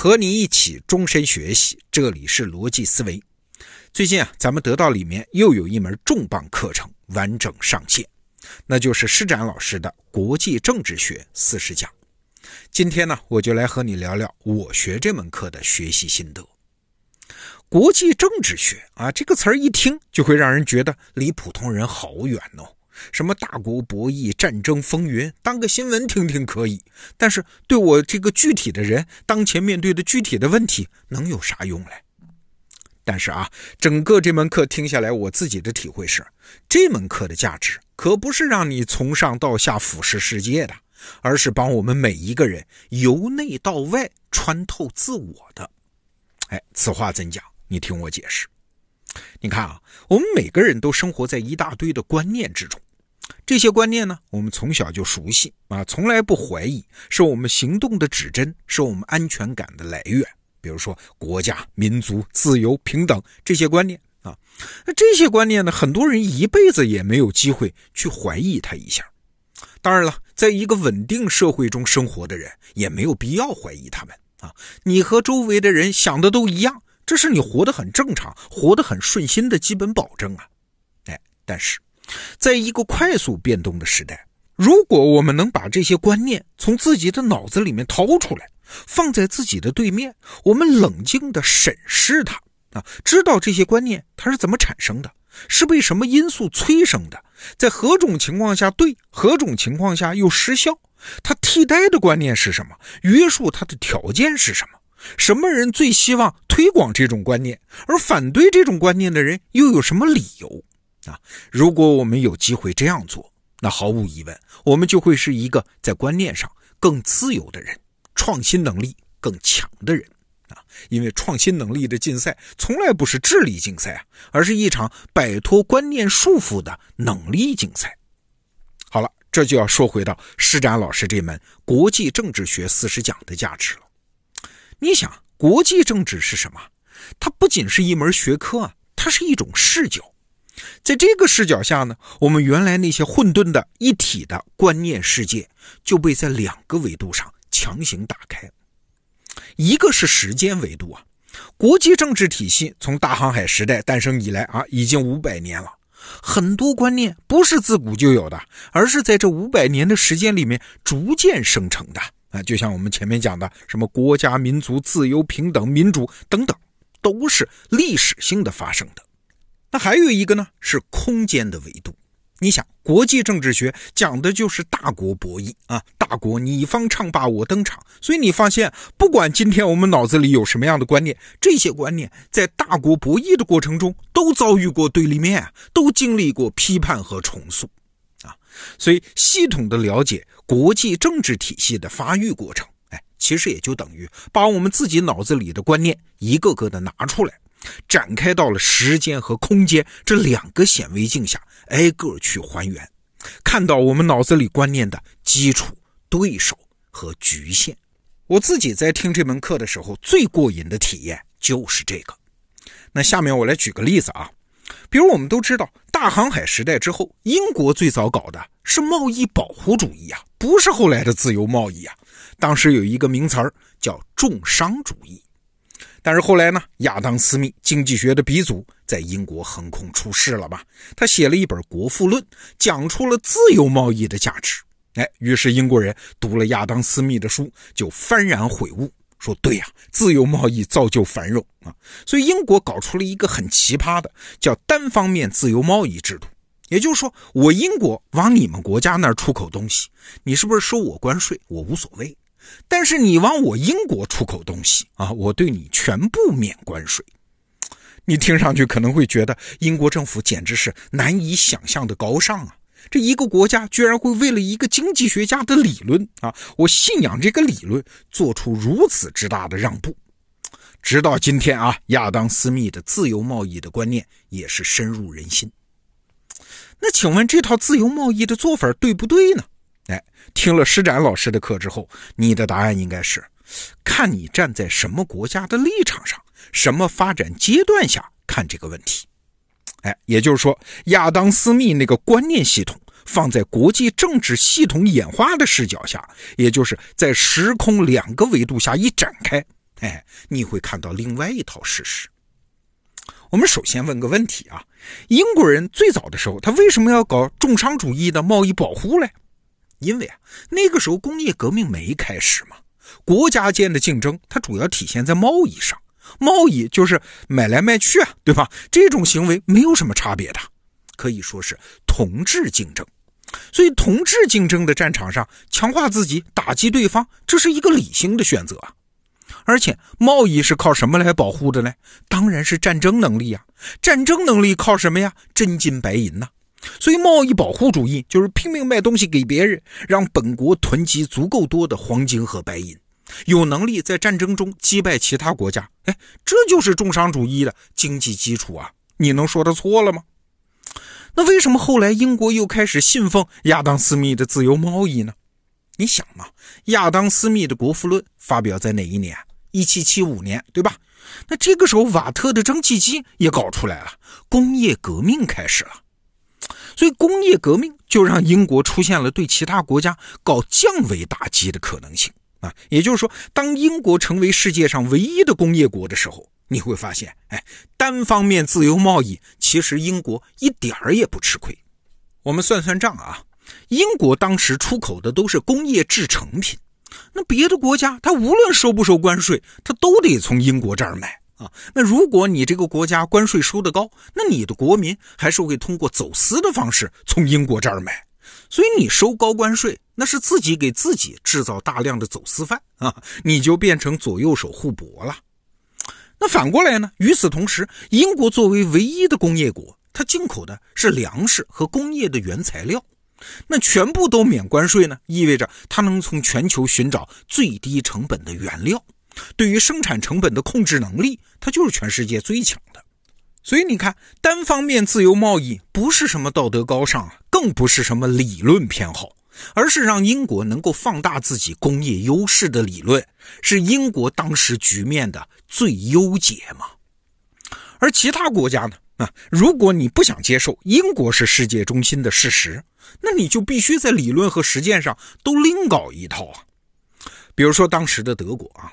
和你一起终身学习，这里是逻辑思维。最近啊，咱们得到里面又有一门重磅课程完整上线，那就是施展老师的国际政治学四十讲。今天呢，我就来和你聊聊我学这门课的学习心得。国际政治学啊，这个词儿一听就会让人觉得离普通人好远哦。什么大国博弈、战争风云，当个新闻听听可以，但是对我这个具体的人当前面对的具体的问题，能有啥用嘞？但是啊，整个这门课听下来，我自己的体会是，这门课的价值可不是让你从上到下俯视世界的，而是帮我们每一个人由内到外穿透自我的。哎，此话怎讲？你听我解释。你看啊，我们每个人都生活在一大堆的观念之中。这些观念呢，我们从小就熟悉啊，从来不怀疑，是我们行动的指针，是我们安全感的来源。比如说国家、民族、自由、平等这些观念啊，那这些观念呢，很多人一辈子也没有机会去怀疑它一下。当然了，在一个稳定社会中生活的人，也没有必要怀疑他们啊。你和周围的人想的都一样，这是你活得很正常、活得很顺心的基本保证啊。哎，但是。在一个快速变动的时代，如果我们能把这些观念从自己的脑子里面掏出来，放在自己的对面，我们冷静地审视它啊，知道这些观念它是怎么产生的，是被什么因素催生的，在何种情况下对，何种情况下又失效，它替代的观念是什么，约束它的条件是什么，什么人最希望推广这种观念，而反对这种观念的人又有什么理由？啊，如果我们有机会这样做，那毫无疑问，我们就会是一个在观念上更自由的人，创新能力更强的人啊！因为创新能力的竞赛从来不是智力竞赛啊，而是一场摆脱观念束缚的能力竞赛。好了，这就要说回到施展老师这门国际政治学四十讲的价值了。你想，国际政治是什么？它不仅是一门学科啊，它是一种视角。在这个视角下呢，我们原来那些混沌的一体的观念世界就被在两个维度上强行打开。一个是时间维度啊，国际政治体系从大航海时代诞生以来啊，已经五百年了。很多观念不是自古就有的，而是在这五百年的时间里面逐渐生成的啊。就像我们前面讲的，什么国家、民族、自由、平等、民主等等，都是历史性的发生的。那还有一个呢，是空间的维度。你想，国际政治学讲的就是大国博弈啊，大国你方唱罢我登场。所以你发现，不管今天我们脑子里有什么样的观念，这些观念在大国博弈的过程中都遭遇过对立面，都经历过批判和重塑啊。所以，系统的了解国际政治体系的发育过程，哎，其实也就等于把我们自己脑子里的观念一个个的拿出来。展开到了时间和空间这两个显微镜下，挨个去还原，看到我们脑子里观念的基础、对手和局限。我自己在听这门课的时候，最过瘾的体验就是这个。那下面我来举个例子啊，比如我们都知道，大航海时代之后，英国最早搞的是贸易保护主义啊，不是后来的自由贸易啊。当时有一个名词儿叫重商主义。但是后来呢，亚当·斯密经济学的鼻祖在英国横空出世了吧？他写了一本《国富论》，讲出了自由贸易的价值。哎，于是英国人读了亚当·斯密的书，就幡然悔悟，说：“对呀，自由贸易造就繁荣啊！”所以英国搞出了一个很奇葩的，叫单方面自由贸易制度。也就是说，我英国往你们国家那儿出口东西，你是不是收我关税？我无所谓。但是你往我英国出口东西啊，我对你全部免关税。你听上去可能会觉得英国政府简直是难以想象的高尚啊！这一个国家居然会为了一个经济学家的理论啊，我信仰这个理论，做出如此之大的让步。直到今天啊，亚当·斯密的自由贸易的观念也是深入人心。那请问这套自由贸易的做法对不对呢？哎，听了施展老师的课之后，你的答案应该是：看你站在什么国家的立场上，什么发展阶段下看这个问题。哎，也就是说，亚当·斯密那个观念系统放在国际政治系统演化的视角下，也就是在时空两个维度下一展开，哎，你会看到另外一套事实。我们首先问个问题啊，英国人最早的时候，他为什么要搞重商主义的贸易保护嘞？因为啊，那个时候工业革命没开始嘛，国家间的竞争它主要体现在贸易上，贸易就是买来卖去啊，对吧？这种行为没有什么差别的，可以说是同质竞争。所以，同质竞争的战场上，强化自己，打击对方，这是一个理性的选择啊。而且，贸易是靠什么来保护的呢？当然是战争能力呀。战争能力靠什么呀？真金白银呐。所以，贸易保护主义就是拼命卖东西给别人，让本国囤积足够多的黄金和白银，有能力在战争中击败其他国家。哎，这就是重商主义的经济基础啊！你能说他错了吗？那为什么后来英国又开始信奉亚当·斯密的自由贸易呢？你想嘛，亚当·斯密的《国富论》发表在哪一年？一七七五年，对吧？那这个时候，瓦特的蒸汽机也搞出来了，工业革命开始了。所以，工业革命就让英国出现了对其他国家搞降维打击的可能性啊。也就是说，当英国成为世界上唯一的工业国的时候，你会发现，哎，单方面自由贸易，其实英国一点儿也不吃亏。我们算算账啊，英国当时出口的都是工业制成品，那别的国家它无论收不收关税，它都得从英国这儿买啊。那如果你这个国家关税收得高，那你的国民还是会通过走私的方式从英国这儿买，所以你收高关税，那是自己给自己制造大量的走私犯啊，你就变成左右手互搏了。那反过来呢？与此同时，英国作为唯一的工业国，它进口的是粮食和工业的原材料，那全部都免关税呢，意味着它能从全球寻找最低成本的原料，对于生产成本的控制能力，它就是全世界最强的。所以你看，单方面自由贸易不是什么道德高尚啊，更不是什么理论偏好。而是让英国能够放大自己工业优势的理论，是英国当时局面的最优解嘛？而其他国家呢？啊，如果你不想接受英国是世界中心的事实，那你就必须在理论和实践上都另搞一套啊。比如说当时的德国啊，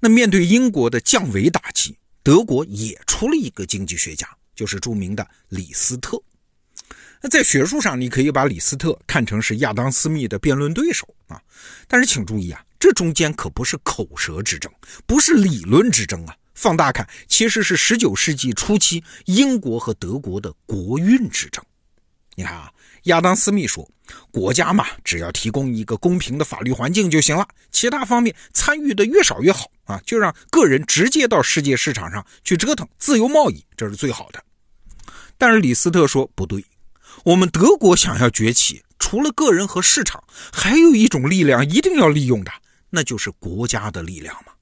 那面对英国的降维打击，德国也出了一个经济学家，就是著名的李斯特。那在学术上，你可以把李斯特看成是亚当·斯密的辩论对手啊，但是请注意啊，这中间可不是口舌之争，不是理论之争啊。放大看，其实是19世纪初期英国和德国的国运之争。你看啊，亚当·斯密说，国家嘛，只要提供一个公平的法律环境就行了，其他方面参与的越少越好啊，就让个人直接到世界市场上去折腾，自由贸易这是最好的。但是李斯特说不对。我们德国想要崛起，除了个人和市场，还有一种力量一定要利用的，那就是国家的力量嘛。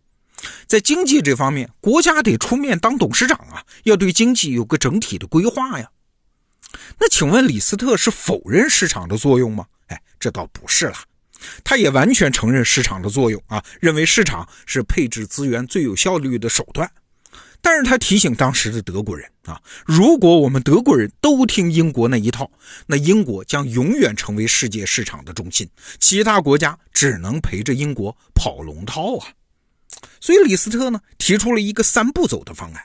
在经济这方面，国家得出面当董事长啊，要对经济有个整体的规划呀。那请问李斯特是否认市场的作用吗？哎，这倒不是啦，他也完全承认市场的作用啊，认为市场是配置资源最有效率的手段。但是他提醒当时的德国人啊，如果我们德国人都听英国那一套，那英国将永远成为世界市场的中心，其他国家只能陪着英国跑龙套啊。所以李斯特呢提出了一个三步走的方案，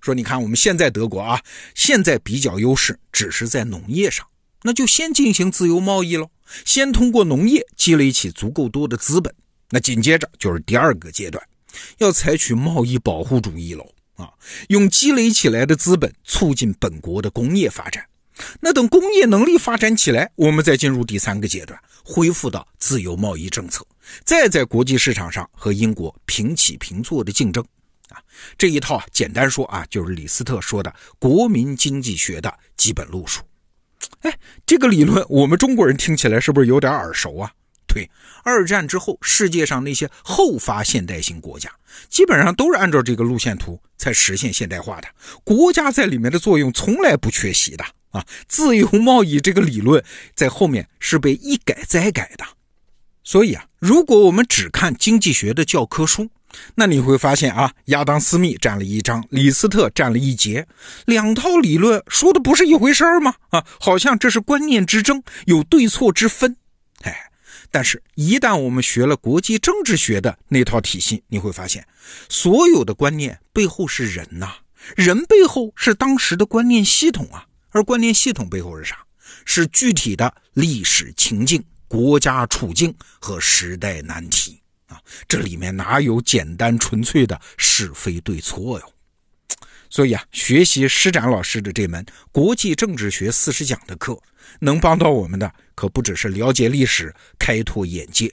说你看我们现在德国啊，现在比较优势只是在农业上，那就先进行自由贸易喽，先通过农业积累起足够多的资本，那紧接着就是第二个阶段，要采取贸易保护主义喽。啊，用积累起来的资本促进本国的工业发展。那等工业能力发展起来，我们再进入第三个阶段，恢复到自由贸易政策，再在国际市场上和英国平起平坐的竞争。这一套，简单说啊，就是李斯特说的国民经济学的基本路数。哎，这个理论我们中国人听起来是不是有点耳熟啊？对，二战之后，世界上那些后发现代型国家，基本上都是按照这个路线图才实现现代化的。国家在里面的作用从来不缺席的啊！自由贸易这个理论在后面是被一改再改的。所以啊，如果我们只看经济学的教科书，那你会发现啊，亚当·斯密占了一章，李斯特占了一节，两套理论说的不是一回事儿吗？啊，好像这是观念之争，有对错之分。哎。但是，一旦我们学了国际政治学的那套体系，你会发现，所有的观念背后是人呐，人背后是当时的观念系统啊，而观念系统背后是啥？是具体的历史情境、国家处境和时代难题啊！这里面哪有简单纯粹的是非对错哟？所以啊，学习施展老师的这门《国际政治学四十讲》的课，能帮到我们的可不只是了解历史、开拓眼界，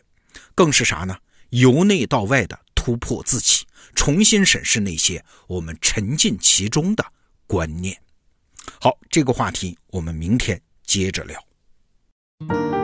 更是啥呢？由内到外的突破自己，重新审视那些我们沉浸其中的观念。好，这个话题我们明天接着聊。